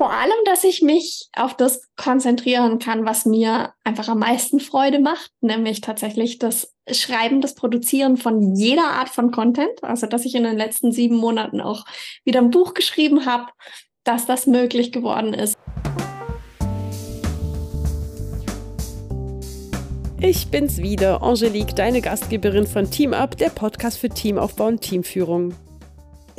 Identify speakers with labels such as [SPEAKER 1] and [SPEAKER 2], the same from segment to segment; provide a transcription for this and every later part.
[SPEAKER 1] Vor allem, dass ich mich auf das konzentrieren kann, was mir einfach am meisten Freude macht, nämlich tatsächlich das Schreiben, das Produzieren von jeder Art von Content. Also, dass ich in den letzten sieben Monaten auch wieder ein Buch geschrieben habe, dass das möglich geworden ist.
[SPEAKER 2] Ich bin's wieder, Angelique, deine Gastgeberin von Team Up, der Podcast für Teamaufbau und Teamführung.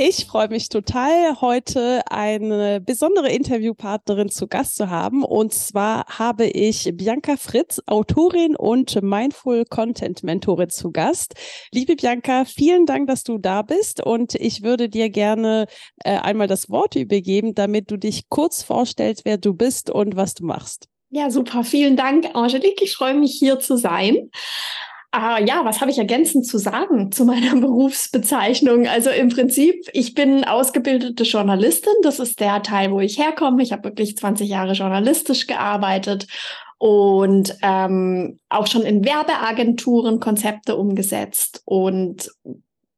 [SPEAKER 2] Ich freue mich total, heute eine besondere Interviewpartnerin zu Gast zu haben. Und zwar habe ich Bianca Fritz, Autorin und Mindful Content Mentorin zu Gast. Liebe Bianca, vielen Dank, dass du da bist. Und ich würde dir gerne äh, einmal das Wort übergeben, damit du dich kurz vorstellst, wer du bist und was du machst.
[SPEAKER 1] Ja, super. Vielen Dank, Angelique. Ich freue mich, hier zu sein. Ah, ja, was habe ich ergänzend zu sagen zu meiner Berufsbezeichnung? Also im Prinzip, ich bin ausgebildete Journalistin. Das ist der Teil, wo ich herkomme. Ich habe wirklich 20 Jahre journalistisch gearbeitet und ähm, auch schon in Werbeagenturen Konzepte umgesetzt und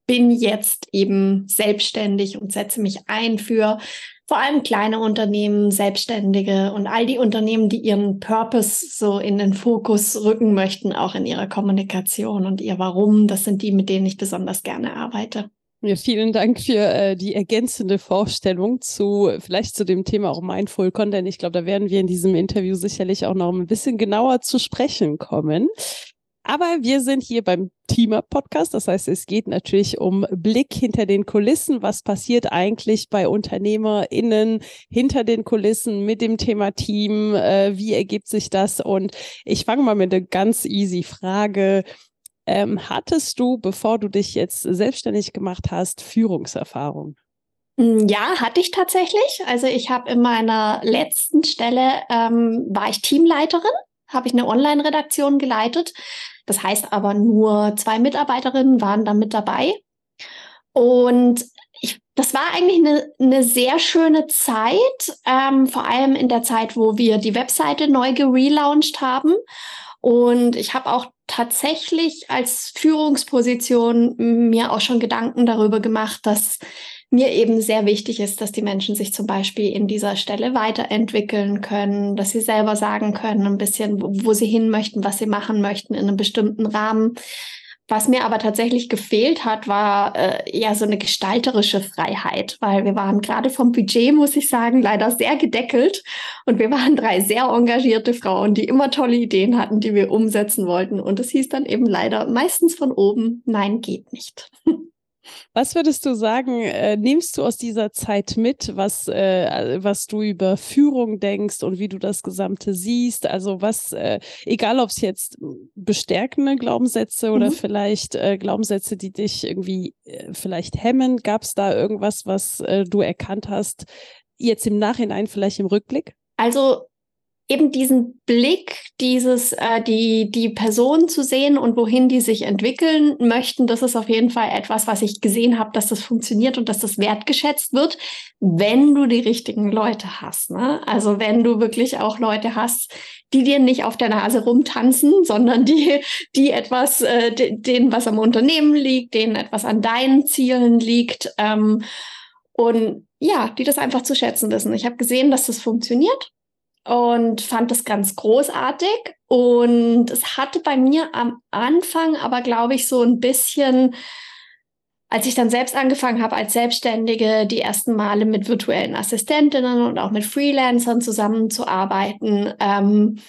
[SPEAKER 1] bin jetzt eben selbstständig und setze mich ein für vor allem kleine Unternehmen, Selbstständige und all die Unternehmen, die ihren Purpose so in den Fokus rücken möchten, auch in ihrer Kommunikation und ihr Warum. Das sind die, mit denen ich besonders gerne arbeite.
[SPEAKER 2] Ja, vielen Dank für äh, die ergänzende Vorstellung zu vielleicht zu dem Thema auch Mindful Content. Ich glaube, da werden wir in diesem Interview sicherlich auch noch ein bisschen genauer zu sprechen kommen. Aber wir sind hier beim Teamer Podcast. Das heißt, es geht natürlich um Blick hinter den Kulissen. Was passiert eigentlich bei UnternehmerInnen hinter den Kulissen mit dem Thema Team? Äh, wie ergibt sich das? Und ich fange mal mit einer ganz easy Frage. Ähm, hattest du, bevor du dich jetzt selbstständig gemacht hast, Führungserfahrung?
[SPEAKER 1] Hm, ja, hatte ich tatsächlich. Also ich habe in meiner letzten Stelle ähm, war ich Teamleiterin habe ich eine Online-Redaktion geleitet. Das heißt aber nur zwei Mitarbeiterinnen waren da mit dabei. Und ich, das war eigentlich eine, eine sehr schöne Zeit, ähm, vor allem in der Zeit, wo wir die Webseite neu gelauncht haben. Und ich habe auch tatsächlich als Führungsposition mir auch schon Gedanken darüber gemacht, dass mir eben sehr wichtig ist, dass die Menschen sich zum Beispiel in dieser Stelle weiterentwickeln können, dass sie selber sagen können, ein bisschen, wo, sie hin möchten, was sie machen möchten in einem bestimmten Rahmen. Was mir aber tatsächlich gefehlt hat, war äh, ja so eine gestalterische Freiheit, weil wir waren gerade vom Budget, muss ich sagen, leider sehr gedeckelt und wir waren drei sehr engagierte Frauen, die immer tolle Ideen hatten, die wir umsetzen wollten. Und es hieß dann eben leider meistens von oben, nein, geht nicht.
[SPEAKER 2] Was würdest du sagen, äh, nimmst du aus dieser Zeit mit, was, äh, was du über Führung denkst und wie du das Gesamte siehst? Also was, äh, egal ob es jetzt bestärkende Glaubenssätze oder mhm. vielleicht äh, Glaubenssätze, die dich irgendwie äh, vielleicht hemmen, gab es da irgendwas, was äh, du erkannt hast, jetzt im Nachhinein vielleicht im Rückblick?
[SPEAKER 1] Also eben diesen Blick, dieses, äh, die, die Person zu sehen und wohin die sich entwickeln möchten, das ist auf jeden Fall etwas, was ich gesehen habe, dass das funktioniert und dass das wertgeschätzt wird, wenn du die richtigen Leute hast. Ne? Also wenn du wirklich auch Leute hast, die dir nicht auf der Nase rumtanzen, sondern die, die etwas, äh, denen was am Unternehmen liegt, denen etwas an deinen Zielen liegt. Ähm, und ja, die das einfach zu schätzen wissen. Ich habe gesehen, dass das funktioniert und fand das ganz großartig. Und es hatte bei mir am Anfang aber, glaube ich, so ein bisschen, als ich dann selbst angefangen habe als Selbstständige, die ersten Male mit virtuellen Assistentinnen und auch mit Freelancern zusammenzuarbeiten, ähm,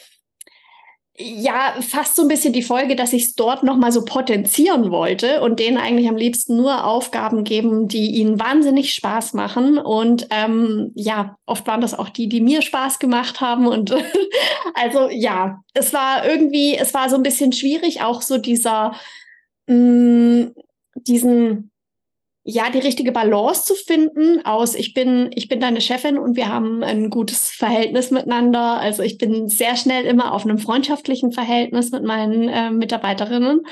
[SPEAKER 1] ja fast so ein bisschen die Folge, dass ich es dort nochmal so potenzieren wollte und denen eigentlich am liebsten nur Aufgaben geben, die ihnen wahnsinnig Spaß machen. Und ähm, ja, oft waren das auch die, die mir Spaß gemacht haben. Und also ja, es war irgendwie, es war so ein bisschen schwierig, auch so dieser, mh, mm, diesen ja, die richtige Balance zu finden aus, ich bin, ich bin deine Chefin und wir haben ein gutes Verhältnis miteinander. Also ich bin sehr schnell immer auf einem freundschaftlichen Verhältnis mit meinen äh, Mitarbeiterinnen.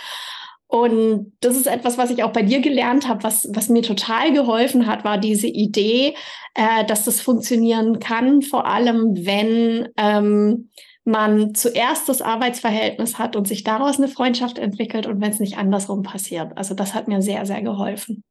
[SPEAKER 1] Und das ist etwas, was ich auch bei dir gelernt habe, was, was mir total geholfen hat, war diese Idee, äh, dass das funktionieren kann, vor allem wenn ähm, man zuerst das Arbeitsverhältnis hat und sich daraus eine Freundschaft entwickelt und wenn es nicht andersrum passiert. Also das hat mir sehr, sehr geholfen.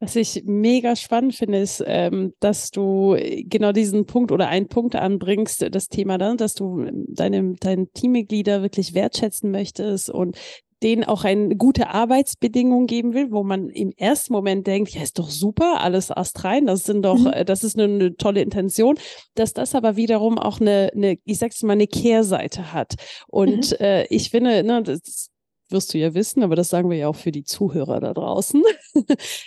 [SPEAKER 2] Was ich mega spannend finde, ist, ähm, dass du genau diesen Punkt oder einen Punkt anbringst, das Thema dann, dass du deine, deine Teammitglieder wirklich wertschätzen möchtest und denen auch eine gute Arbeitsbedingung geben will, wo man im ersten Moment denkt, ja, ist doch super, alles astrein, das sind doch, mhm. Äh, das ist eine, eine, tolle Intention, dass das aber wiederum auch eine, eine ich sag's mal, eine Kehrseite hat. Und mhm. äh, ich finde, ne, das wirst du ja wissen, aber das sagen wir ja auch für die Zuhörer da draußen,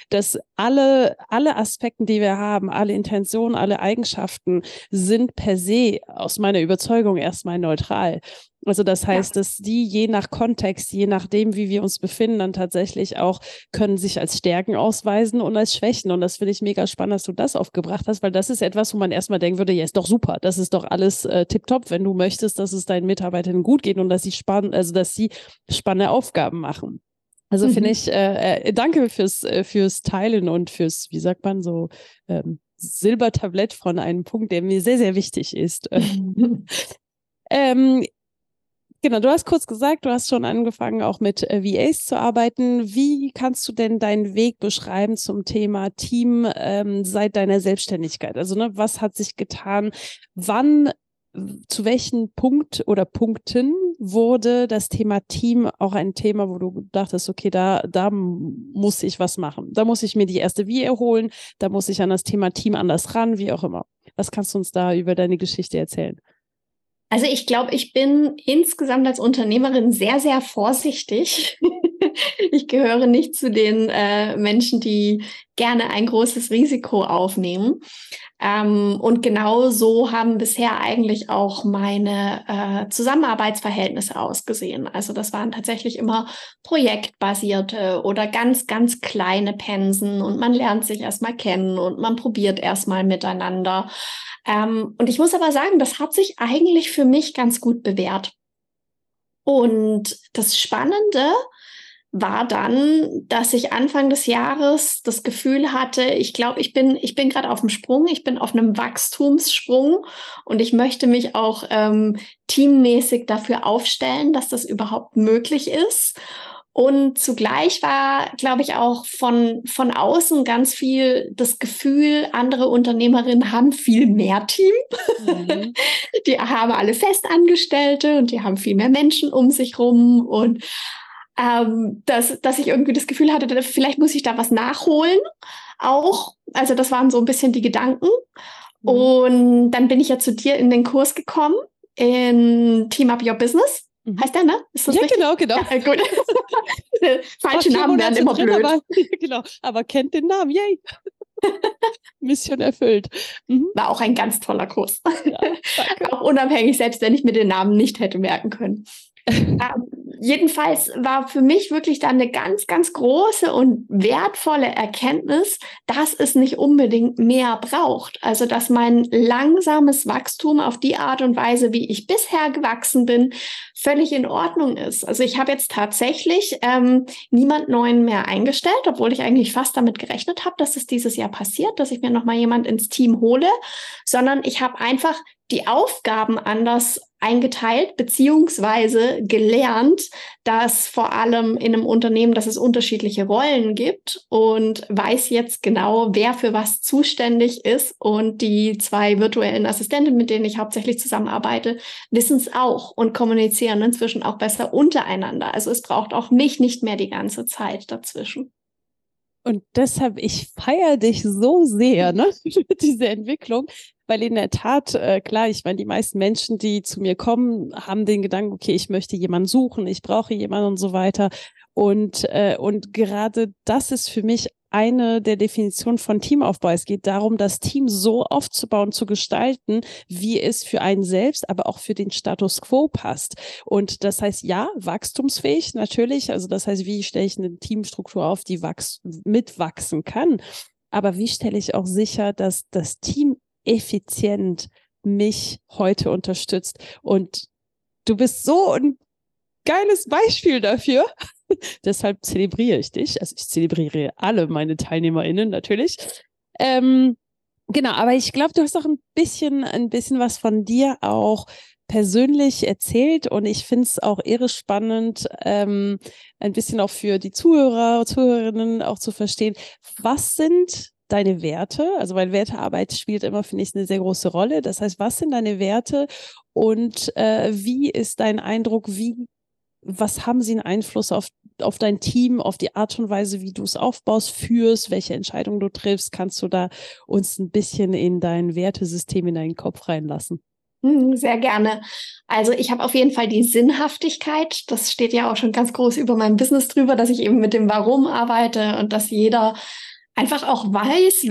[SPEAKER 2] dass alle, alle Aspekte, die wir haben, alle Intentionen, alle Eigenschaften sind per se aus meiner Überzeugung erstmal neutral. Also das heißt, ja. dass die je nach Kontext, je nachdem, wie wir uns befinden, dann tatsächlich auch können sich als Stärken ausweisen und als Schwächen. Und das finde ich mega spannend, dass du das aufgebracht hast, weil das ist etwas, wo man erstmal denken würde, ja, ist doch super, das ist doch alles äh, tipptopp, wenn du möchtest, dass es deinen Mitarbeitern gut geht und dass sie spannend, also dass sie spannende Aufgaben machen. Also mhm. finde ich, äh, äh, danke fürs, äh, fürs Teilen und fürs, wie sagt man so, ähm, Silbertablett von einem Punkt, der mir sehr, sehr wichtig ist. ähm, Genau, du hast kurz gesagt, du hast schon angefangen, auch mit äh, VAs zu arbeiten. Wie kannst du denn deinen Weg beschreiben zum Thema Team ähm, seit deiner Selbstständigkeit? Also, ne, was hat sich getan? Wann, zu welchem Punkt oder Punkten wurde das Thema Team auch ein Thema, wo du dachtest, okay, da, da muss ich was machen. Da muss ich mir die erste VA holen, da muss ich an das Thema Team anders ran, wie auch immer. Was kannst du uns da über deine Geschichte erzählen?
[SPEAKER 1] Also ich glaube, ich bin insgesamt als Unternehmerin sehr, sehr vorsichtig. ich gehöre nicht zu den äh, Menschen, die gerne ein großes Risiko aufnehmen. Ähm, und genau so haben bisher eigentlich auch meine äh, Zusammenarbeitsverhältnisse ausgesehen. Also das waren tatsächlich immer projektbasierte oder ganz, ganz kleine Pensen und man lernt sich erstmal kennen und man probiert erstmal miteinander. Ähm, und ich muss aber sagen, das hat sich eigentlich für mich ganz gut bewährt. Und das Spannende war dann, dass ich Anfang des Jahres das Gefühl hatte, ich glaube, ich bin, ich bin gerade auf dem Sprung, ich bin auf einem Wachstumssprung und ich möchte mich auch ähm, teammäßig dafür aufstellen, dass das überhaupt möglich ist. Und zugleich war, glaube ich, auch von, von außen ganz viel das Gefühl, andere Unternehmerinnen haben viel mehr Team. Mhm. Die haben alle Festangestellte und die haben viel mehr Menschen um sich rum. Und ähm, dass, dass ich irgendwie das Gefühl hatte, vielleicht muss ich da was nachholen. Auch. Also das waren so ein bisschen die Gedanken. Mhm. Und dann bin ich ja zu dir in den Kurs gekommen in Team Up Your Business. Mhm. Heißt der, ne?
[SPEAKER 2] Ist das ja, richtig? genau, genau. Ja, gut.
[SPEAKER 1] Falsche Namen werden immer drin, blöd.
[SPEAKER 2] Aber, genau, aber kennt den Namen, yay. Mission erfüllt.
[SPEAKER 1] Mhm. War auch ein ganz toller Kurs. Ja, auch unabhängig, selbst wenn ich mir den Namen nicht hätte merken können. ähm, jedenfalls war für mich wirklich dann eine ganz, ganz große und wertvolle Erkenntnis, dass es nicht unbedingt mehr braucht. Also, dass mein langsames Wachstum auf die Art und Weise, wie ich bisher gewachsen bin, völlig in Ordnung ist. Also, ich habe jetzt tatsächlich ähm, niemand neuen mehr eingestellt, obwohl ich eigentlich fast damit gerechnet habe, dass es dieses Jahr passiert, dass ich mir nochmal jemand ins Team hole, sondern ich habe einfach die Aufgaben anders eingeteilt beziehungsweise gelernt, dass vor allem in einem Unternehmen, dass es unterschiedliche Rollen gibt und weiß jetzt genau, wer für was zuständig ist. Und die zwei virtuellen Assistenten, mit denen ich hauptsächlich zusammenarbeite, wissen es auch und kommunizieren inzwischen auch besser untereinander. Also es braucht auch mich nicht mehr die ganze Zeit dazwischen.
[SPEAKER 2] Und deshalb, ich feiere dich so sehr, ne, diese Entwicklung, weil in der Tat, äh, klar, ich meine, die meisten Menschen, die zu mir kommen, haben den Gedanken, okay, ich möchte jemanden suchen, ich brauche jemanden und so weiter. Und, äh, und gerade das ist für mich eine der Definitionen von Teamaufbau. Es geht darum, das Team so aufzubauen, zu gestalten, wie es für einen selbst, aber auch für den Status quo passt. Und das heißt, ja, wachstumsfähig natürlich. Also das heißt, wie stelle ich eine Teamstruktur auf, die wachs mitwachsen kann? Aber wie stelle ich auch sicher, dass das Team effizient mich heute unterstützt? Und du bist so ein geiles Beispiel dafür. Deshalb zelebriere ich dich. Also ich zelebriere alle meine TeilnehmerInnen natürlich. Ähm, genau, aber ich glaube, du hast auch ein bisschen, ein bisschen was von dir auch persönlich erzählt und ich finde es auch irre spannend, ähm, ein bisschen auch für die Zuhörer, Zuhörerinnen auch zu verstehen, was sind deine Werte? Also weil Wertearbeit spielt immer, finde ich, eine sehr große Rolle. Das heißt, was sind deine Werte und äh, wie ist dein Eindruck, wie was haben sie einen Einfluss auf, auf dein Team, auf die Art und Weise, wie du es aufbaust, führst, welche Entscheidungen du triffst? Kannst du da uns ein bisschen in dein Wertesystem, in deinen Kopf reinlassen?
[SPEAKER 1] Hm, sehr gerne. Also ich habe auf jeden Fall die Sinnhaftigkeit. Das steht ja auch schon ganz groß über mein Business drüber, dass ich eben mit dem Warum arbeite und dass jeder einfach auch weiß,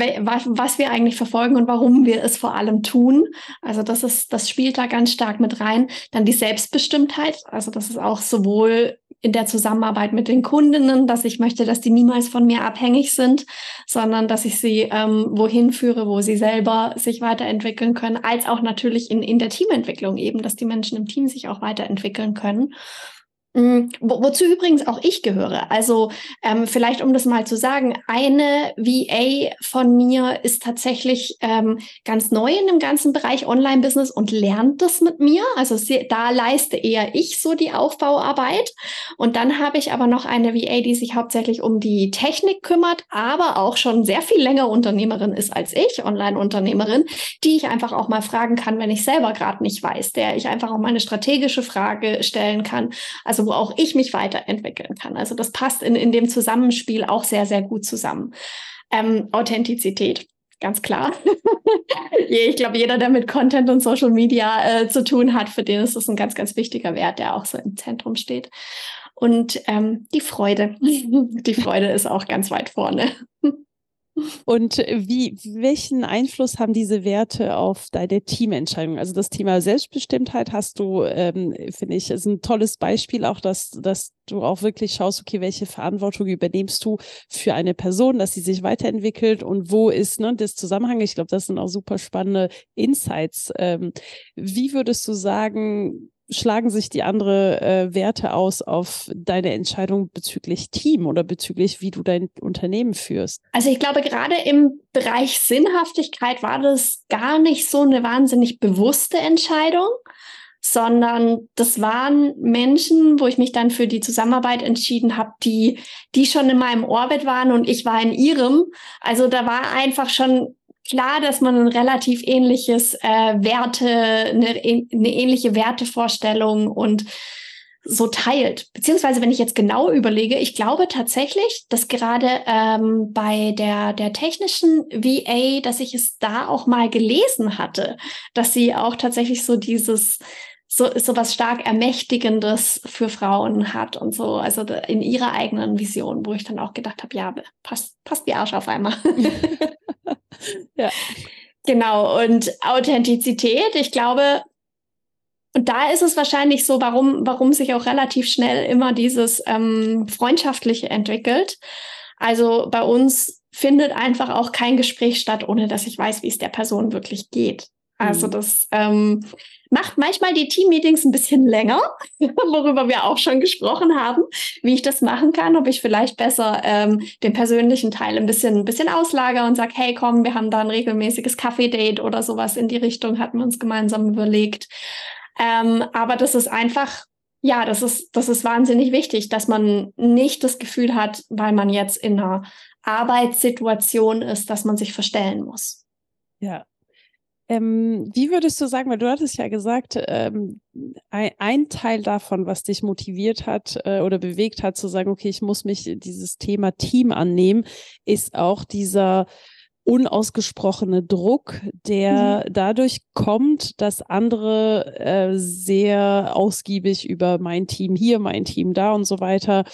[SPEAKER 1] was wir eigentlich verfolgen und warum wir es vor allem tun. Also das ist, das spielt da ganz stark mit rein. Dann die Selbstbestimmtheit. Also das ist auch sowohl in der Zusammenarbeit mit den Kundinnen, dass ich möchte, dass die niemals von mir abhängig sind, sondern dass ich sie ähm, wohin führe, wo sie selber sich weiterentwickeln können, als auch natürlich in, in der Teamentwicklung eben, dass die Menschen im Team sich auch weiterentwickeln können. Mm, wo, wozu übrigens auch ich gehöre. Also ähm, vielleicht, um das mal zu sagen, eine VA von mir ist tatsächlich ähm, ganz neu in dem ganzen Bereich Online-Business und lernt das mit mir. Also sie, da leiste eher ich so die Aufbauarbeit. Und dann habe ich aber noch eine VA, die sich hauptsächlich um die Technik kümmert, aber auch schon sehr viel länger Unternehmerin ist als ich, Online-Unternehmerin, die ich einfach auch mal fragen kann, wenn ich selber gerade nicht weiß, der ich einfach auch mal eine strategische Frage stellen kann. Also wo auch ich mich weiterentwickeln kann. Also das passt in, in dem Zusammenspiel auch sehr, sehr gut zusammen. Ähm, Authentizität, ganz klar. ich glaube, jeder, der mit Content und Social Media äh, zu tun hat, für den ist das ein ganz, ganz wichtiger Wert, der auch so im Zentrum steht. Und ähm, die Freude. die Freude ist auch ganz weit vorne.
[SPEAKER 2] Und wie, welchen Einfluss haben diese Werte auf deine Teamentscheidung? Also das Thema Selbstbestimmtheit hast du, ähm, finde ich, ist ein tolles Beispiel auch, dass, dass du auch wirklich schaust, okay, welche Verantwortung übernimmst du für eine Person, dass sie sich weiterentwickelt und wo ist ne, das Zusammenhang? Ich glaube, das sind auch super spannende Insights. Ähm, wie würdest du sagen, schlagen sich die andere äh, Werte aus auf deine Entscheidung bezüglich Team oder bezüglich, wie du dein Unternehmen führst?
[SPEAKER 1] Also ich glaube, gerade im Bereich Sinnhaftigkeit war das gar nicht so eine wahnsinnig bewusste Entscheidung, sondern das waren Menschen, wo ich mich dann für die Zusammenarbeit entschieden habe, die, die schon in meinem Orbit waren und ich war in ihrem. Also da war einfach schon klar, dass man ein relativ ähnliches äh, Werte, eine, eine ähnliche Wertevorstellung und so teilt. Beziehungsweise, wenn ich jetzt genau überlege, ich glaube tatsächlich, dass gerade ähm, bei der, der technischen VA, dass ich es da auch mal gelesen hatte, dass sie auch tatsächlich so dieses so, so was stark Ermächtigendes für Frauen hat und so, also in ihrer eigenen Vision, wo ich dann auch gedacht habe, ja, passt, passt die Arsch auf einmal. ja. Genau, und Authentizität, ich glaube, und da ist es wahrscheinlich so, warum, warum sich auch relativ schnell immer dieses ähm, Freundschaftliche entwickelt. Also bei uns findet einfach auch kein Gespräch statt, ohne dass ich weiß, wie es der Person wirklich geht. Also mhm. das ähm, macht manchmal die Team-Meetings ein bisschen länger, worüber wir auch schon gesprochen haben, wie ich das machen kann, ob ich vielleicht besser ähm, den persönlichen Teil ein bisschen, ein bisschen auslager und sage, hey, komm, wir haben da ein regelmäßiges Kaffee-Date oder sowas in die Richtung, hatten wir uns gemeinsam überlegt. Ähm, aber das ist einfach, ja, das ist, das ist wahnsinnig wichtig, dass man nicht das Gefühl hat, weil man jetzt in einer Arbeitssituation ist, dass man sich verstellen muss.
[SPEAKER 2] Ja, ähm, wie würdest du sagen, weil du hattest ja gesagt, ähm, ein, ein, Teil davon, was dich motiviert hat äh, oder bewegt hat, zu sagen, okay, ich muss mich dieses Thema Team annehmen, ist auch dieser unausgesprochene Druck, der mhm. dadurch kommt, dass andere äh, sehr ausgiebig über mein Team hier, mein Team da und so weiter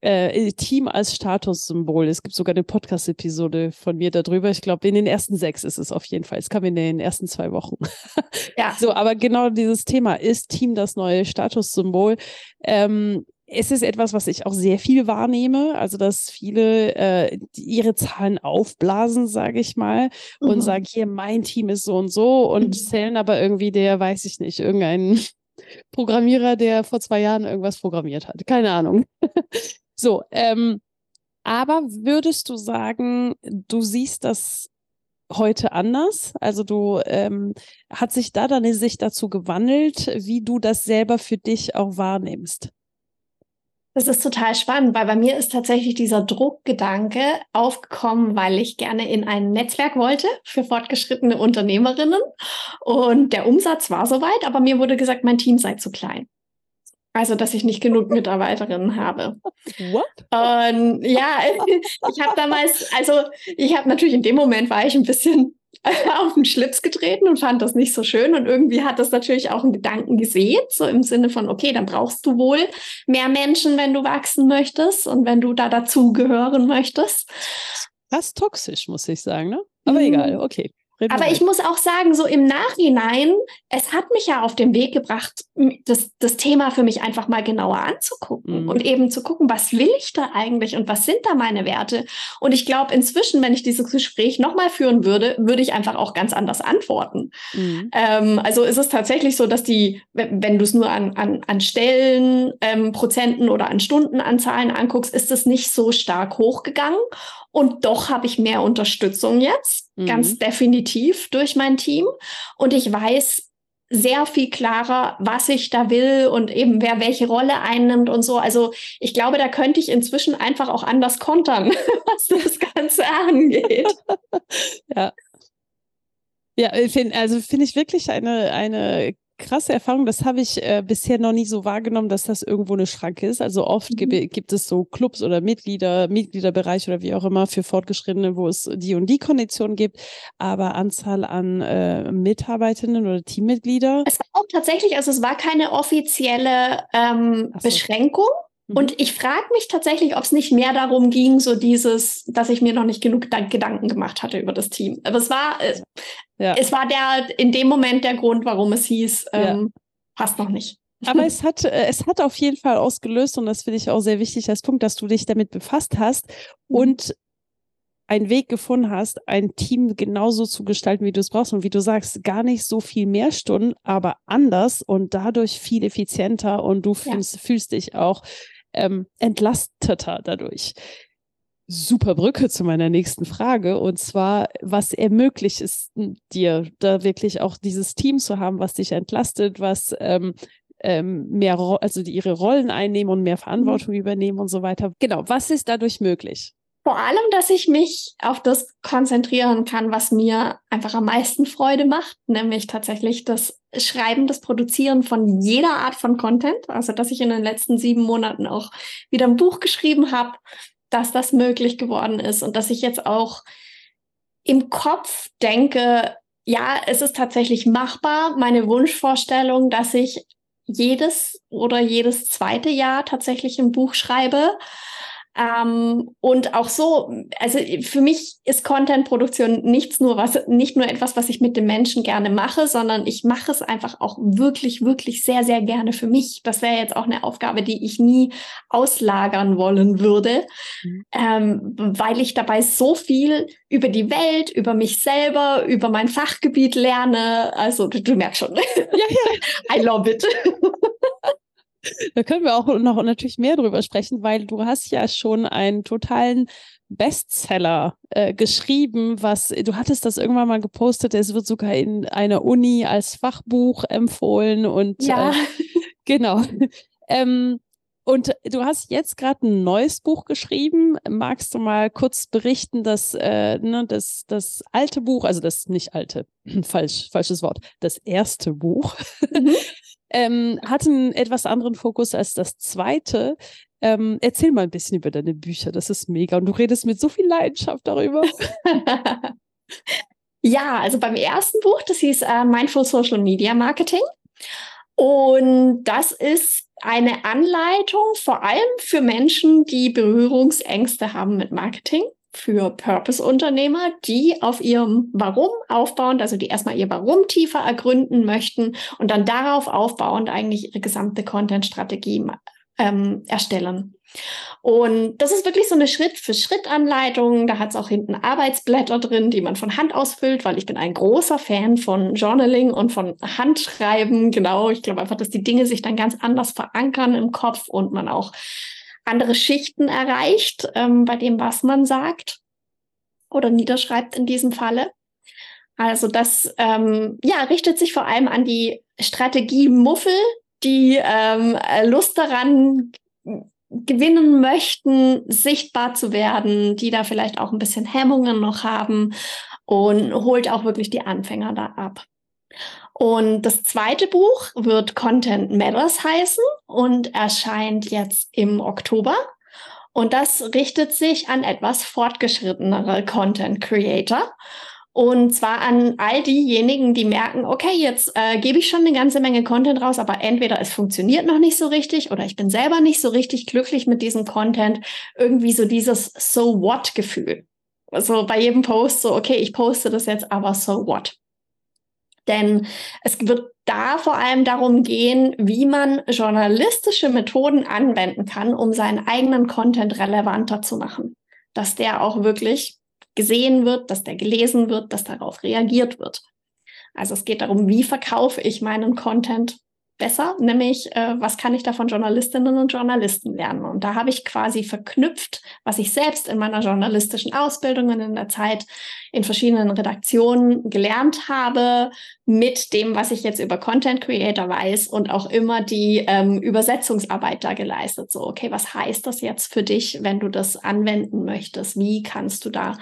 [SPEAKER 2] äh, Team als Statussymbol. Es gibt sogar eine Podcast-Episode von mir darüber. Ich glaube, in den ersten sechs ist es auf jeden Fall. Es kam in den ersten zwei Wochen. ja. So, aber genau dieses Thema ist Team das neue Statussymbol. Ähm, es ist etwas, was ich auch sehr viel wahrnehme, also dass viele äh, ihre Zahlen aufblasen, sage ich mal, und mhm. sagen, hier, mein Team ist so und so und mhm. zählen aber irgendwie der, weiß ich nicht, irgendeinen Programmierer, der vor zwei Jahren irgendwas programmiert hat. Keine Ahnung. So, ähm, aber würdest du sagen, du siehst das heute anders? Also du ähm, hat sich da deine Sicht dazu gewandelt, wie du das selber für dich auch wahrnimmst?
[SPEAKER 1] Das ist total spannend, weil bei mir ist tatsächlich dieser Druckgedanke aufgekommen, weil ich gerne in ein Netzwerk wollte für fortgeschrittene Unternehmerinnen. Und der Umsatz war soweit, aber mir wurde gesagt, mein Team sei zu klein. Also, dass ich nicht genug Mitarbeiterinnen habe. What? Und ja, ich habe damals, also ich habe natürlich in dem Moment war ich ein bisschen auf den Schlips getreten und fand das nicht so schön. Und irgendwie hat das natürlich auch einen Gedanken gesehen, so im Sinne von, okay, dann brauchst du wohl mehr Menschen, wenn du wachsen möchtest und wenn du da dazugehören möchtest.
[SPEAKER 2] Das ist toxisch, muss ich sagen, ne? Aber mhm. egal, okay.
[SPEAKER 1] Reden Aber ich muss auch sagen, so im Nachhinein, es hat mich ja auf den Weg gebracht, das, das Thema für mich einfach mal genauer anzugucken mhm. und eben zu gucken, was will ich da eigentlich und was sind da meine Werte? Und ich glaube, inzwischen, wenn ich dieses Gespräch nochmal führen würde, würde ich einfach auch ganz anders antworten. Mhm. Ähm, also ist es tatsächlich so, dass die, wenn du es nur an, an, an Stellen, ähm, Prozenten oder an Stundenanzahlen anguckst, ist es nicht so stark hochgegangen. Und doch habe ich mehr Unterstützung jetzt, mhm. ganz definitiv durch mein Team. Und ich weiß sehr viel klarer, was ich da will und eben wer welche Rolle einnimmt und so. Also ich glaube, da könnte ich inzwischen einfach auch anders kontern, was das Ganze angeht.
[SPEAKER 2] ja. Ja, find, also finde ich wirklich eine, eine krasse Erfahrung. Das habe ich äh, bisher noch nie so wahrgenommen, dass das irgendwo eine Schranke ist. Also oft mhm. gibt, gibt es so Clubs oder Mitglieder, Mitgliederbereich oder wie auch immer für Fortgeschrittene, wo es die und die Konditionen gibt. Aber Anzahl an äh, Mitarbeiterinnen oder Teammitglieder.
[SPEAKER 1] Es war auch tatsächlich, also es war keine offizielle ähm, so. Beschränkung. Mhm. Und ich frage mich tatsächlich, ob es nicht mehr darum ging, so dieses, dass ich mir noch nicht genug Gedanken gemacht hatte über das Team. Aber es war, äh, ja. es war der in dem Moment der Grund, warum es hieß, ähm, ja. passt noch nicht.
[SPEAKER 2] Aber es hat, äh, es hat auf jeden Fall ausgelöst, und das finde ich auch sehr wichtig als Punkt, dass du dich damit befasst hast mhm. und einen Weg gefunden hast, ein Team genauso zu gestalten, wie du es brauchst. Und wie du sagst, gar nicht so viel mehr Stunden, aber anders und dadurch viel effizienter und du fühlst, ja. fühlst dich auch ähm, entlasteter dadurch. Super Brücke zu meiner nächsten Frage und zwar, was ermöglicht es dir, da wirklich auch dieses Team zu haben, was dich entlastet, was ähm, ähm, mehr, also die ihre Rollen einnehmen und mehr mhm. Verantwortung übernehmen und so weiter. Genau, was ist dadurch möglich?
[SPEAKER 1] Vor allem, dass ich mich auf das konzentrieren kann, was mir einfach am meisten Freude macht, nämlich tatsächlich das Schreiben, das Produzieren von jeder Art von Content. Also, dass ich in den letzten sieben Monaten auch wieder ein Buch geschrieben habe, dass das möglich geworden ist und dass ich jetzt auch im Kopf denke, ja, es ist tatsächlich machbar. Meine Wunschvorstellung, dass ich jedes oder jedes zweite Jahr tatsächlich ein Buch schreibe ähm, und auch so, also für mich ist Content-Produktion nichts nur was, nicht nur etwas, was ich mit den Menschen gerne mache, sondern ich mache es einfach auch wirklich, wirklich sehr, sehr gerne für mich. Das wäre jetzt auch eine Aufgabe, die ich nie auslagern wollen würde, mhm. ähm, weil ich dabei so viel über die Welt, über mich selber, über mein Fachgebiet lerne. Also du, du merkst schon. I love it.
[SPEAKER 2] Da können wir auch noch natürlich mehr drüber sprechen, weil du hast ja schon einen totalen Bestseller äh, geschrieben, was du hattest das irgendwann mal gepostet, es wird sogar in einer Uni als Fachbuch empfohlen und ja. äh, genau. ähm, und du hast jetzt gerade ein neues Buch geschrieben. Magst du mal kurz berichten, dass äh, ne, das, das alte Buch, also das nicht alte, falsch, falsches Wort, das erste Buch, mhm ähm, hat einen etwas anderen Fokus als das zweite. Ähm, erzähl mal ein bisschen über deine Bücher, das ist mega. Und du redest mit so viel Leidenschaft darüber.
[SPEAKER 1] ja, also beim ersten Buch, das hieß äh, Mindful Social Media Marketing. Und das ist eine Anleitung vor allem für Menschen, die Berührungsängste haben mit Marketing für Purpose-Unternehmer, die auf ihrem Warum aufbauend, also die erstmal ihr Warum tiefer ergründen möchten und dann darauf aufbauend eigentlich ihre gesamte Content-Strategie ähm, erstellen. Und das ist wirklich so eine Schritt-für-Schritt-Anleitung. Da hat es auch hinten Arbeitsblätter drin, die man von Hand ausfüllt, weil ich bin ein großer Fan von Journaling und von Handschreiben. Genau, ich glaube einfach, dass die Dinge sich dann ganz anders verankern im Kopf und man auch andere Schichten erreicht ähm, bei dem, was man sagt oder niederschreibt in diesem Falle. Also das ähm, ja, richtet sich vor allem an die Strategie-Muffel, die ähm, Lust daran gewinnen möchten, sichtbar zu werden, die da vielleicht auch ein bisschen Hemmungen noch haben und holt auch wirklich die Anfänger da ab. Und das zweite Buch wird Content Matters heißen und erscheint jetzt im Oktober. Und das richtet sich an etwas fortgeschrittenere Content Creator. Und zwar an all diejenigen, die merken, okay, jetzt äh, gebe ich schon eine ganze Menge Content raus, aber entweder es funktioniert noch nicht so richtig oder ich bin selber nicht so richtig glücklich mit diesem Content. Irgendwie so dieses So what Gefühl. Also bei jedem Post so, okay, ich poste das jetzt, aber so what? Denn es wird da vor allem darum gehen, wie man journalistische Methoden anwenden kann, um seinen eigenen Content relevanter zu machen. Dass der auch wirklich gesehen wird, dass der gelesen wird, dass darauf reagiert wird. Also es geht darum, wie verkaufe ich meinen Content besser, nämlich äh, was kann ich da von Journalistinnen und Journalisten lernen. Und da habe ich quasi verknüpft, was ich selbst in meiner journalistischen Ausbildung und in der Zeit in verschiedenen Redaktionen gelernt habe, mit dem, was ich jetzt über Content Creator weiß und auch immer die ähm, Übersetzungsarbeit da geleistet. So, okay, was heißt das jetzt für dich, wenn du das anwenden möchtest? Wie kannst du da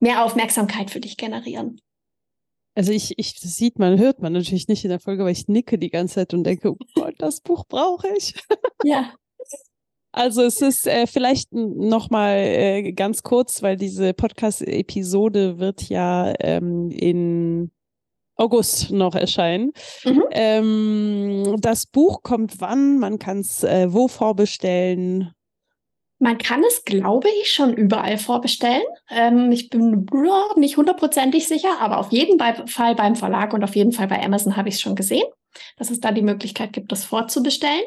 [SPEAKER 1] mehr Aufmerksamkeit für dich generieren?
[SPEAKER 2] Also ich, ich, das sieht man, hört man natürlich nicht in der Folge, aber ich nicke die ganze Zeit und denke, oh Gott, das Buch brauche ich.
[SPEAKER 1] Ja.
[SPEAKER 2] Also es ist äh, vielleicht noch mal äh, ganz kurz, weil diese Podcast-Episode wird ja ähm, in August noch erscheinen. Mhm. Ähm, das Buch kommt wann? Man kann es äh, wo vorbestellen?
[SPEAKER 1] Man kann es, glaube ich, schon überall vorbestellen. Ähm, ich bin nicht hundertprozentig sicher, aber auf jeden Fall beim Verlag und auf jeden Fall bei Amazon habe ich es schon gesehen, dass es da die Möglichkeit gibt, das vorzubestellen.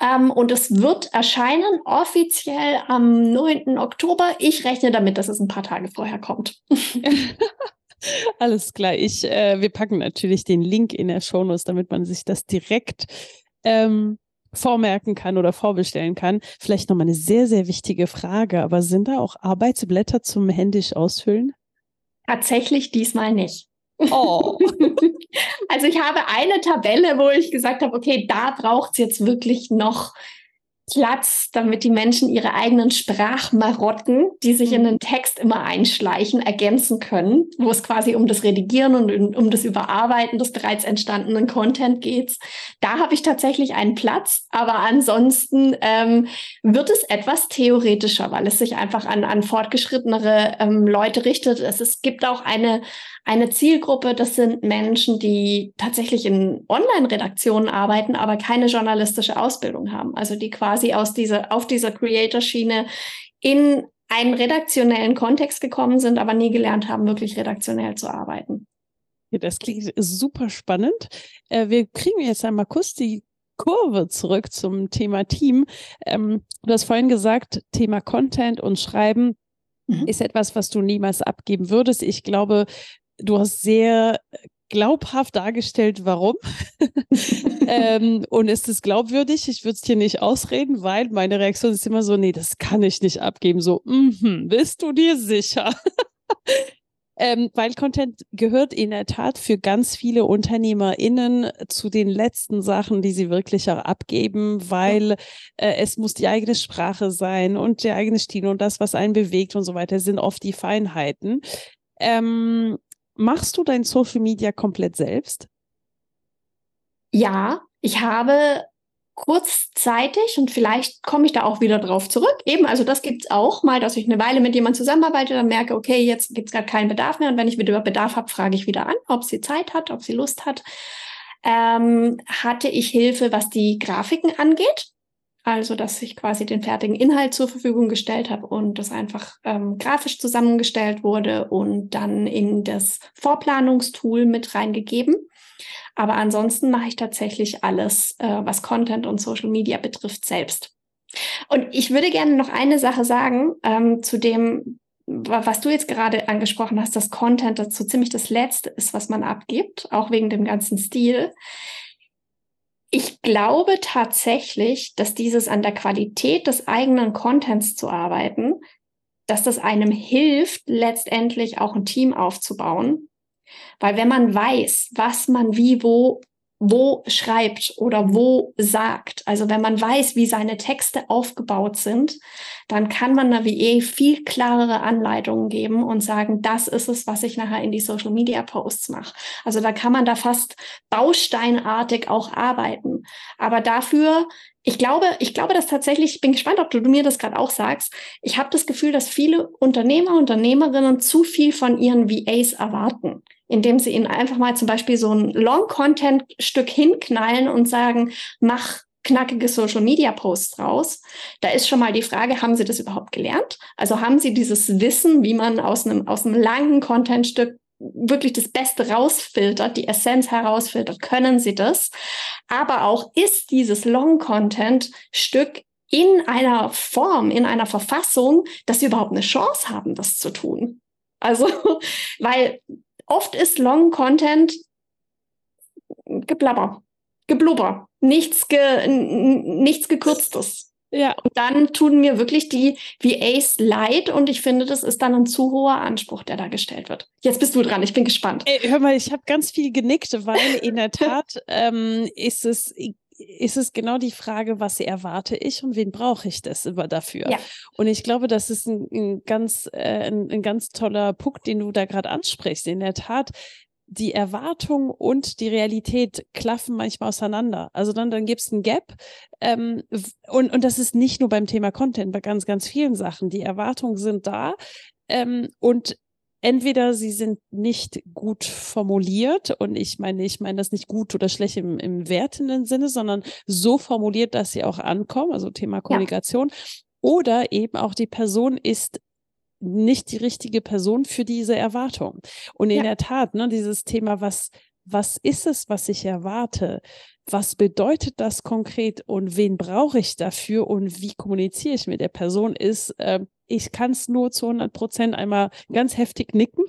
[SPEAKER 1] Ähm, und es wird erscheinen offiziell am 9. Oktober. Ich rechne damit, dass es ein paar Tage vorher kommt.
[SPEAKER 2] Alles klar. Ich, äh, wir packen natürlich den Link in der Shownotes, damit man sich das direkt ähm, vormerken kann oder vorbestellen kann. Vielleicht nochmal eine sehr, sehr wichtige Frage, aber sind da auch Arbeitsblätter zum händisch ausfüllen?
[SPEAKER 1] Tatsächlich diesmal nicht. Oh. also ich habe eine Tabelle, wo ich gesagt habe, okay, da braucht es jetzt wirklich noch Platz, damit die Menschen ihre eigenen Sprachmarotten, die sich in mhm. den Text immer einschleichen, ergänzen können, wo es quasi um das Redigieren und um das Überarbeiten des bereits entstandenen Content geht. Da habe ich tatsächlich einen Platz, aber ansonsten ähm, wird es etwas theoretischer, weil es sich einfach an, an fortgeschrittenere ähm, Leute richtet. Es, es gibt auch eine, eine Zielgruppe, das sind Menschen, die tatsächlich in Online-Redaktionen arbeiten, aber keine journalistische Ausbildung haben. Also die quasi aus dieser, auf dieser Creator-Schiene in einen redaktionellen Kontext gekommen sind, aber nie gelernt haben, wirklich redaktionell zu arbeiten.
[SPEAKER 2] Ja, das klingt super spannend. Äh, wir kriegen jetzt einmal kurz die Kurve zurück zum Thema Team. Ähm, du hast vorhin gesagt, Thema Content und Schreiben mhm. ist etwas, was du niemals abgeben würdest. Ich glaube, du hast sehr glaubhaft dargestellt, warum. ähm, und ist es glaubwürdig? Ich würde es dir nicht ausreden, weil meine Reaktion ist immer so, nee, das kann ich nicht abgeben. So, mm -hmm, bist du dir sicher? ähm, weil Content gehört in der Tat für ganz viele UnternehmerInnen zu den letzten Sachen, die sie wirklich auch abgeben, weil äh, es muss die eigene Sprache sein und der eigene Stil und das, was einen bewegt und so weiter, sind oft die Feinheiten. Ähm, Machst du dein Social Media komplett selbst?
[SPEAKER 1] Ja, ich habe kurzzeitig und vielleicht komme ich da auch wieder drauf zurück. Eben, also das gibt es auch mal, dass ich eine Weile mit jemandem zusammenarbeite, dann merke, okay, jetzt gibt es gerade keinen Bedarf mehr. Und wenn ich wieder Bedarf habe, frage ich wieder an, ob sie Zeit hat, ob sie Lust hat. Ähm, hatte ich Hilfe, was die Grafiken angeht. Also, dass ich quasi den fertigen Inhalt zur Verfügung gestellt habe und das einfach ähm, grafisch zusammengestellt wurde und dann in das Vorplanungstool mit reingegeben. Aber ansonsten mache ich tatsächlich alles, äh, was Content und Social Media betrifft, selbst. Und ich würde gerne noch eine Sache sagen ähm, zu dem, was du jetzt gerade angesprochen hast, dass Content dazu ziemlich das Letzte ist, was man abgibt, auch wegen dem ganzen Stil. Ich glaube tatsächlich, dass dieses an der Qualität des eigenen Contents zu arbeiten dass das einem hilft, letztendlich auch ein Team aufzubauen. Weil wenn man weiß, was man wie wo wo schreibt oder wo sagt. Also wenn man weiß, wie seine Texte aufgebaut sind, dann kann man einer VA viel klarere Anleitungen geben und sagen, das ist es, was ich nachher in die Social Media Posts mache. Also da kann man da fast bausteinartig auch arbeiten. Aber dafür ich glaube, ich glaube, dass tatsächlich, ich bin gespannt, ob du mir das gerade auch sagst. Ich habe das Gefühl, dass viele Unternehmer, Unternehmerinnen zu viel von ihren VAs erwarten indem sie ihnen einfach mal zum Beispiel so ein Long-Content-Stück hinknallen und sagen, mach knackige Social-Media-Posts raus. Da ist schon mal die Frage, haben sie das überhaupt gelernt? Also haben sie dieses Wissen, wie man aus einem, aus einem langen Content-Stück wirklich das Beste rausfiltert, die Essenz herausfiltert, können sie das. Aber auch ist dieses Long-Content-Stück in einer Form, in einer Verfassung, dass sie überhaupt eine Chance haben, das zu tun. Also, weil oft ist Long Content Geblabber, Geblubber, nichts, ge, nichts gekürztes. Ja. Und dann tun mir wirklich die VAs leid und ich finde, das ist dann ein zu hoher Anspruch, der da gestellt wird. Jetzt bist du dran, ich bin gespannt.
[SPEAKER 2] Ey, hör mal, ich habe ganz viel genickt, weil in der Tat ähm, ist es ist es genau die Frage, was erwarte ich und wen brauche ich das immer dafür? Ja. Und ich glaube, das ist ein, ein ganz, äh, ein, ein ganz toller Punkt, den du da gerade ansprichst. In der Tat, die Erwartung und die Realität klaffen manchmal auseinander. Also dann, dann gibt es ein Gap. Ähm, und, und das ist nicht nur beim Thema Content, bei ganz, ganz vielen Sachen. Die Erwartungen sind da. Ähm, und entweder sie sind nicht gut formuliert und ich meine, ich meine das nicht gut oder schlecht im, im wertenden Sinne, sondern so formuliert, dass sie auch ankommen, also Thema Kommunikation. Ja. Oder eben auch die Person ist nicht die richtige Person für diese Erwartung. Und in ja. der Tat, ne, dieses Thema, was, was ist es, was ich erwarte? Was bedeutet das konkret und wen brauche ich dafür und wie kommuniziere ich mit der Person, ist äh, ich kann es nur zu 100 Prozent einmal ganz heftig nicken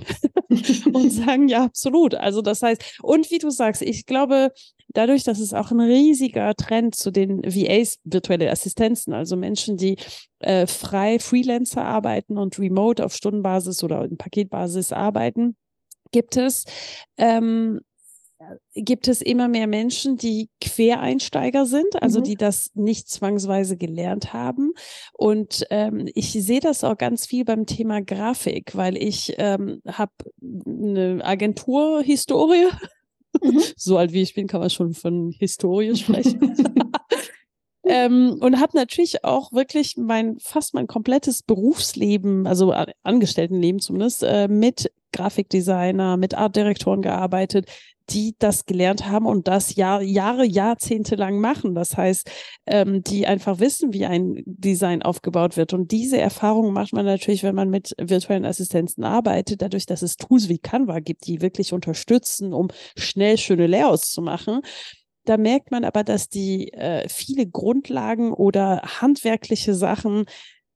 [SPEAKER 2] und sagen, ja, absolut. Also das heißt, und wie du sagst, ich glaube, dadurch, dass es auch ein riesiger Trend zu den VAs, virtuelle Assistenzen, also Menschen, die äh, frei Freelancer arbeiten und remote auf Stundenbasis oder in Paketbasis arbeiten, gibt es ähm, gibt es immer mehr Menschen, die Quereinsteiger sind, also mhm. die das nicht zwangsweise gelernt haben. Und ähm, ich sehe das auch ganz viel beim Thema Grafik, weil ich ähm, habe eine Agenturhistorie. Mhm. so alt wie ich bin, kann man schon von Historie sprechen. Ähm, und habe natürlich auch wirklich mein fast mein komplettes Berufsleben, also Angestelltenleben zumindest, äh, mit Grafikdesigner, mit Artdirektoren gearbeitet, die das gelernt haben und das Jahr, Jahre, Jahrzehnte lang machen. Das heißt, ähm, die einfach wissen, wie ein Design aufgebaut wird. Und diese Erfahrung macht man natürlich, wenn man mit virtuellen Assistenzen arbeitet, dadurch, dass es Tools wie Canva gibt, die wirklich unterstützen, um schnell schöne Layouts zu machen. Da merkt man aber, dass die äh, viele Grundlagen oder handwerkliche Sachen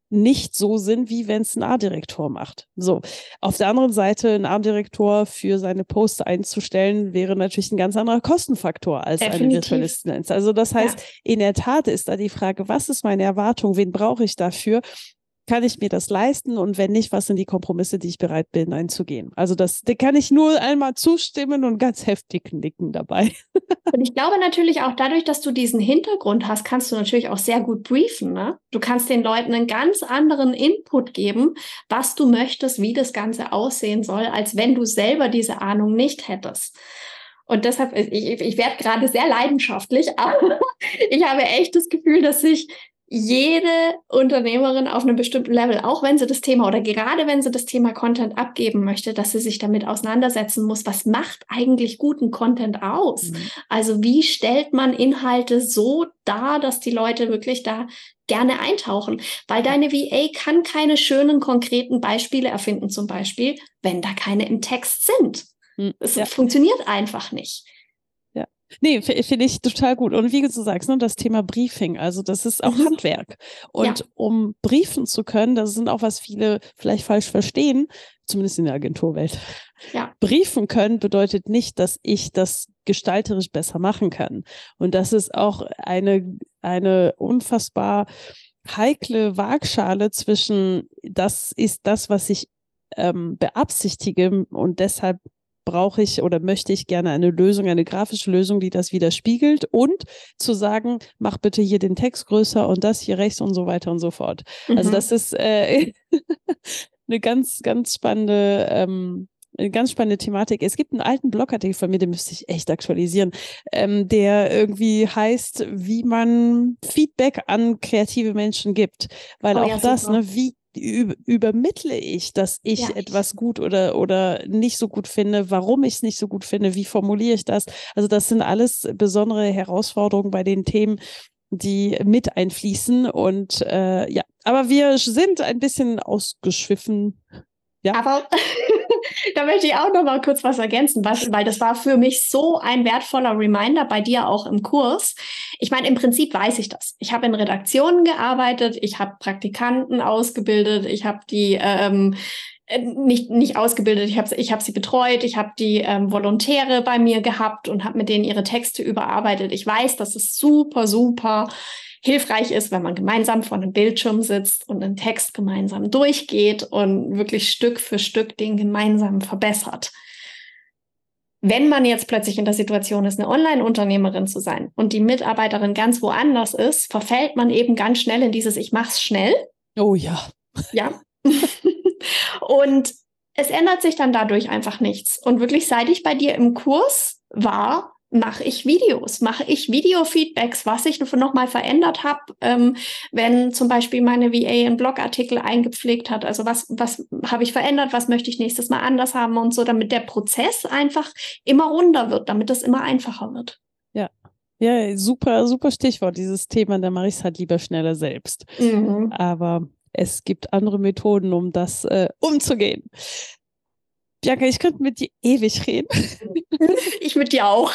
[SPEAKER 2] nicht so sind, wie wenn es ein A-Direktor macht. So, auf der anderen Seite, ein A-Direktor für seine Posts einzustellen, wäre natürlich ein ganz anderer Kostenfaktor als Definitiv. eine virtuelle Assistenz. Also das heißt, ja. in der Tat ist da die Frage, was ist meine Erwartung, wen brauche ich dafür? Kann ich mir das leisten und wenn nicht, was sind die Kompromisse, die ich bereit bin einzugehen? Also das, da kann ich nur einmal zustimmen und ganz heftig nicken dabei.
[SPEAKER 1] und ich glaube natürlich auch dadurch, dass du diesen Hintergrund hast, kannst du natürlich auch sehr gut briefen. Ne? Du kannst den Leuten einen ganz anderen Input geben, was du möchtest, wie das Ganze aussehen soll, als wenn du selber diese Ahnung nicht hättest. Und deshalb, ich, ich werde gerade sehr leidenschaftlich, aber ich habe echt das Gefühl, dass sich jede Unternehmerin auf einem bestimmten Level, auch wenn sie das Thema oder gerade wenn sie das Thema Content abgeben möchte, dass sie sich damit auseinandersetzen muss, was macht eigentlich guten Content aus? Mhm. Also wie stellt man Inhalte so dar, dass die Leute wirklich da gerne eintauchen? Weil deine VA kann keine schönen, konkreten Beispiele erfinden, zum Beispiel, wenn da keine im Text sind. Mhm. Es ja. funktioniert einfach nicht.
[SPEAKER 2] Nee, finde ich total gut. Und wie du sagst, ne, das Thema Briefing, also das ist auch mhm. Handwerk. Und ja. um briefen zu können, das sind auch, was viele vielleicht falsch verstehen, zumindest in der Agenturwelt. Ja. Briefen können bedeutet nicht, dass ich das gestalterisch besser machen kann. Und das ist auch eine, eine unfassbar heikle Waagschale zwischen, das ist das, was ich ähm, beabsichtige und deshalb brauche ich oder möchte ich gerne eine Lösung, eine grafische Lösung, die das widerspiegelt und zu sagen, mach bitte hier den Text größer und das hier rechts und so weiter und so fort. Also mhm. Also das ist äh, eine ganz, ganz spannende ähm, eine ganz spannende Thematik. Es gibt einen alten Blogartikel von mir, den müsste ich echt aktualisieren, ähm, der irgendwie heißt, wie man Feedback an kreative Menschen gibt. Weil oh, auch ja, das, ne, wie übermittle ich, dass ich ja. etwas gut oder, oder nicht so gut finde, warum ich es nicht so gut finde, wie formuliere ich das? Also das sind alles besondere Herausforderungen bei den Themen, die mit einfließen. Und äh, ja, aber wir sind ein bisschen ausgeschwiffen. Ja.
[SPEAKER 1] Aber da möchte ich auch noch mal kurz was ergänzen, weil das war für mich so ein wertvoller Reminder bei dir auch im Kurs. Ich meine, im Prinzip weiß ich das. Ich habe in Redaktionen gearbeitet, ich habe Praktikanten ausgebildet, ich habe die ähm, äh, nicht, nicht ausgebildet, ich habe ich hab sie betreut, ich habe die ähm, Volontäre bei mir gehabt und habe mit denen ihre Texte überarbeitet. Ich weiß, dass es super, super hilfreich ist, wenn man gemeinsam vor einem Bildschirm sitzt und einen Text gemeinsam durchgeht und wirklich Stück für Stück den gemeinsam verbessert. Wenn man jetzt plötzlich in der Situation ist, eine Online-Unternehmerin zu sein und die Mitarbeiterin ganz woanders ist, verfällt man eben ganz schnell in dieses Ich mach's schnell.
[SPEAKER 2] Oh ja.
[SPEAKER 1] Ja. und es ändert sich dann dadurch einfach nichts. Und wirklich, seit ich bei dir im Kurs war, mache ich Videos, mache ich Video-Feedbacks, was ich nochmal verändert habe, ähm, wenn zum Beispiel meine VA einen Blogartikel eingepflegt hat. Also was, was habe ich verändert, was möchte ich nächstes Mal anders haben und so, damit der Prozess einfach immer runder wird, damit es immer einfacher wird.
[SPEAKER 2] Ja. Ja, super, super Stichwort, dieses Thema, da mache ich es halt lieber schneller selbst. Mhm. Aber es gibt andere Methoden, um das äh, umzugehen. Bianca, ich könnte mit dir ewig reden.
[SPEAKER 1] ich mit dir auch.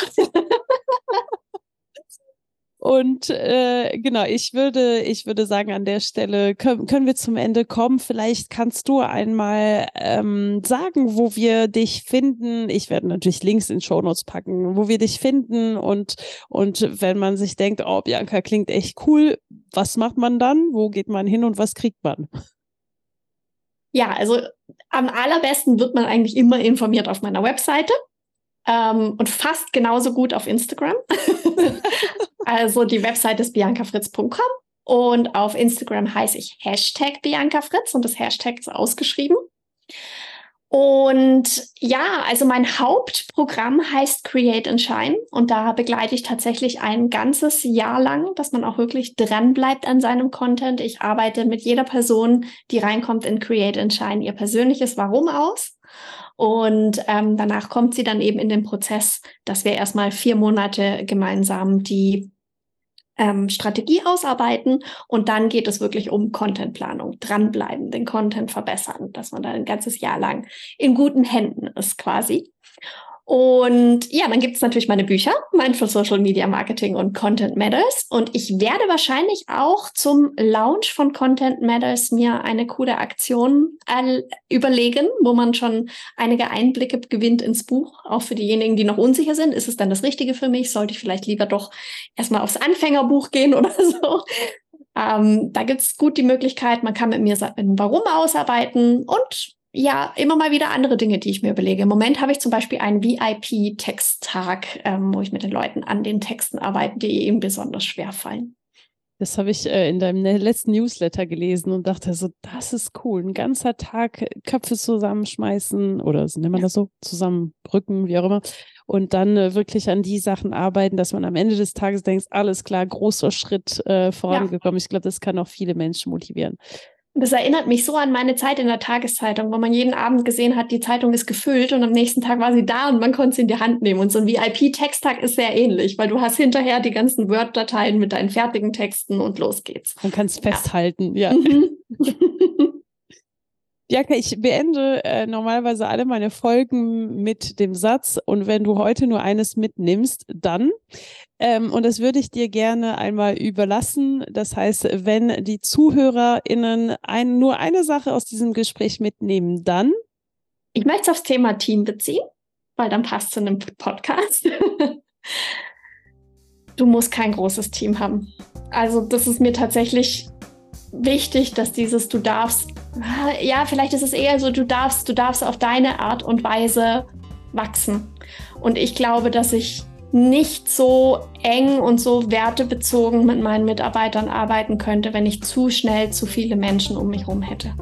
[SPEAKER 2] Und äh, genau, ich würde, ich würde sagen, an der Stelle können, können wir zum Ende kommen. Vielleicht kannst du einmal ähm, sagen, wo wir dich finden. Ich werde natürlich Links in Show Notes packen, wo wir dich finden. Und, und wenn man sich denkt, oh, Bianca klingt echt cool, was macht man dann? Wo geht man hin und was kriegt man?
[SPEAKER 1] Ja, also am allerbesten wird man eigentlich immer informiert auf meiner Webseite ähm, und fast genauso gut auf Instagram. also die Webseite ist biancafritz.com und auf Instagram heiße ich Hashtag biancafritz und das Hashtag ist ausgeschrieben. Und ja, also mein Hauptprogramm heißt Create and Shine und da begleite ich tatsächlich ein ganzes Jahr lang, dass man auch wirklich dran bleibt an seinem Content. Ich arbeite mit jeder Person, die reinkommt in Create and Shine, ihr persönliches Warum aus. Und ähm, danach kommt sie dann eben in den Prozess, dass wir erstmal vier Monate gemeinsam die ähm, Strategie ausarbeiten und dann geht es wirklich um Contentplanung, dranbleiben, den Content verbessern, dass man da ein ganzes Jahr lang in guten Händen ist quasi. Und ja, dann gibt es natürlich meine Bücher, Mindful Social Media Marketing und Content Matters. Und ich werde wahrscheinlich auch zum Launch von Content Matters mir eine coole Aktion überlegen, wo man schon einige Einblicke gewinnt ins Buch. Auch für diejenigen, die noch unsicher sind, ist es dann das Richtige für mich? Sollte ich vielleicht lieber doch erstmal aufs Anfängerbuch gehen oder so? Ähm, da gibt es gut die Möglichkeit, man kann mit mir ein Warum ausarbeiten und ja, immer mal wieder andere Dinge, die ich mir überlege. Im Moment habe ich zum Beispiel einen VIP-Texttag, ähm, wo ich mit den Leuten an den Texten arbeite, die eben besonders schwer fallen.
[SPEAKER 2] Das habe ich äh, in deinem ne-, letzten Newsletter gelesen und dachte so, das ist cool. Ein ganzer Tag Köpfe zusammenschmeißen oder nennt man das so, zusammenrücken, wie auch immer. Und dann äh, wirklich an die Sachen arbeiten, dass man am Ende des Tages denkt, alles klar, großer Schritt äh, vorangekommen. Ja. Ich glaube, das kann auch viele Menschen motivieren.
[SPEAKER 1] Das erinnert mich so an meine Zeit in der Tageszeitung, wo man jeden Abend gesehen hat, die Zeitung ist gefüllt und am nächsten Tag war sie da und man konnte sie in die Hand nehmen. Und so ein VIP-Texttag ist sehr ähnlich, weil du hast hinterher die ganzen Word-Dateien mit deinen fertigen Texten und los geht's.
[SPEAKER 2] Man kann es festhalten, ja. Mhm. Bianca, ich beende äh, normalerweise alle meine Folgen mit dem Satz, und wenn du heute nur eines mitnimmst, dann. Ähm, und das würde ich dir gerne einmal überlassen. Das heißt, wenn die ZuhörerInnen ein, nur eine Sache aus diesem Gespräch mitnehmen, dann.
[SPEAKER 1] Ich möchte es aufs Thema Team beziehen, weil dann passt es in einem Podcast. du musst kein großes Team haben. Also, das ist mir tatsächlich wichtig, dass dieses du darfst, ja, vielleicht ist es eher so, du darfst, du darfst auf deine Art und Weise wachsen. Und ich glaube, dass ich nicht so eng und so wertebezogen mit meinen Mitarbeitern arbeiten könnte, wenn ich zu schnell zu viele Menschen um mich herum hätte.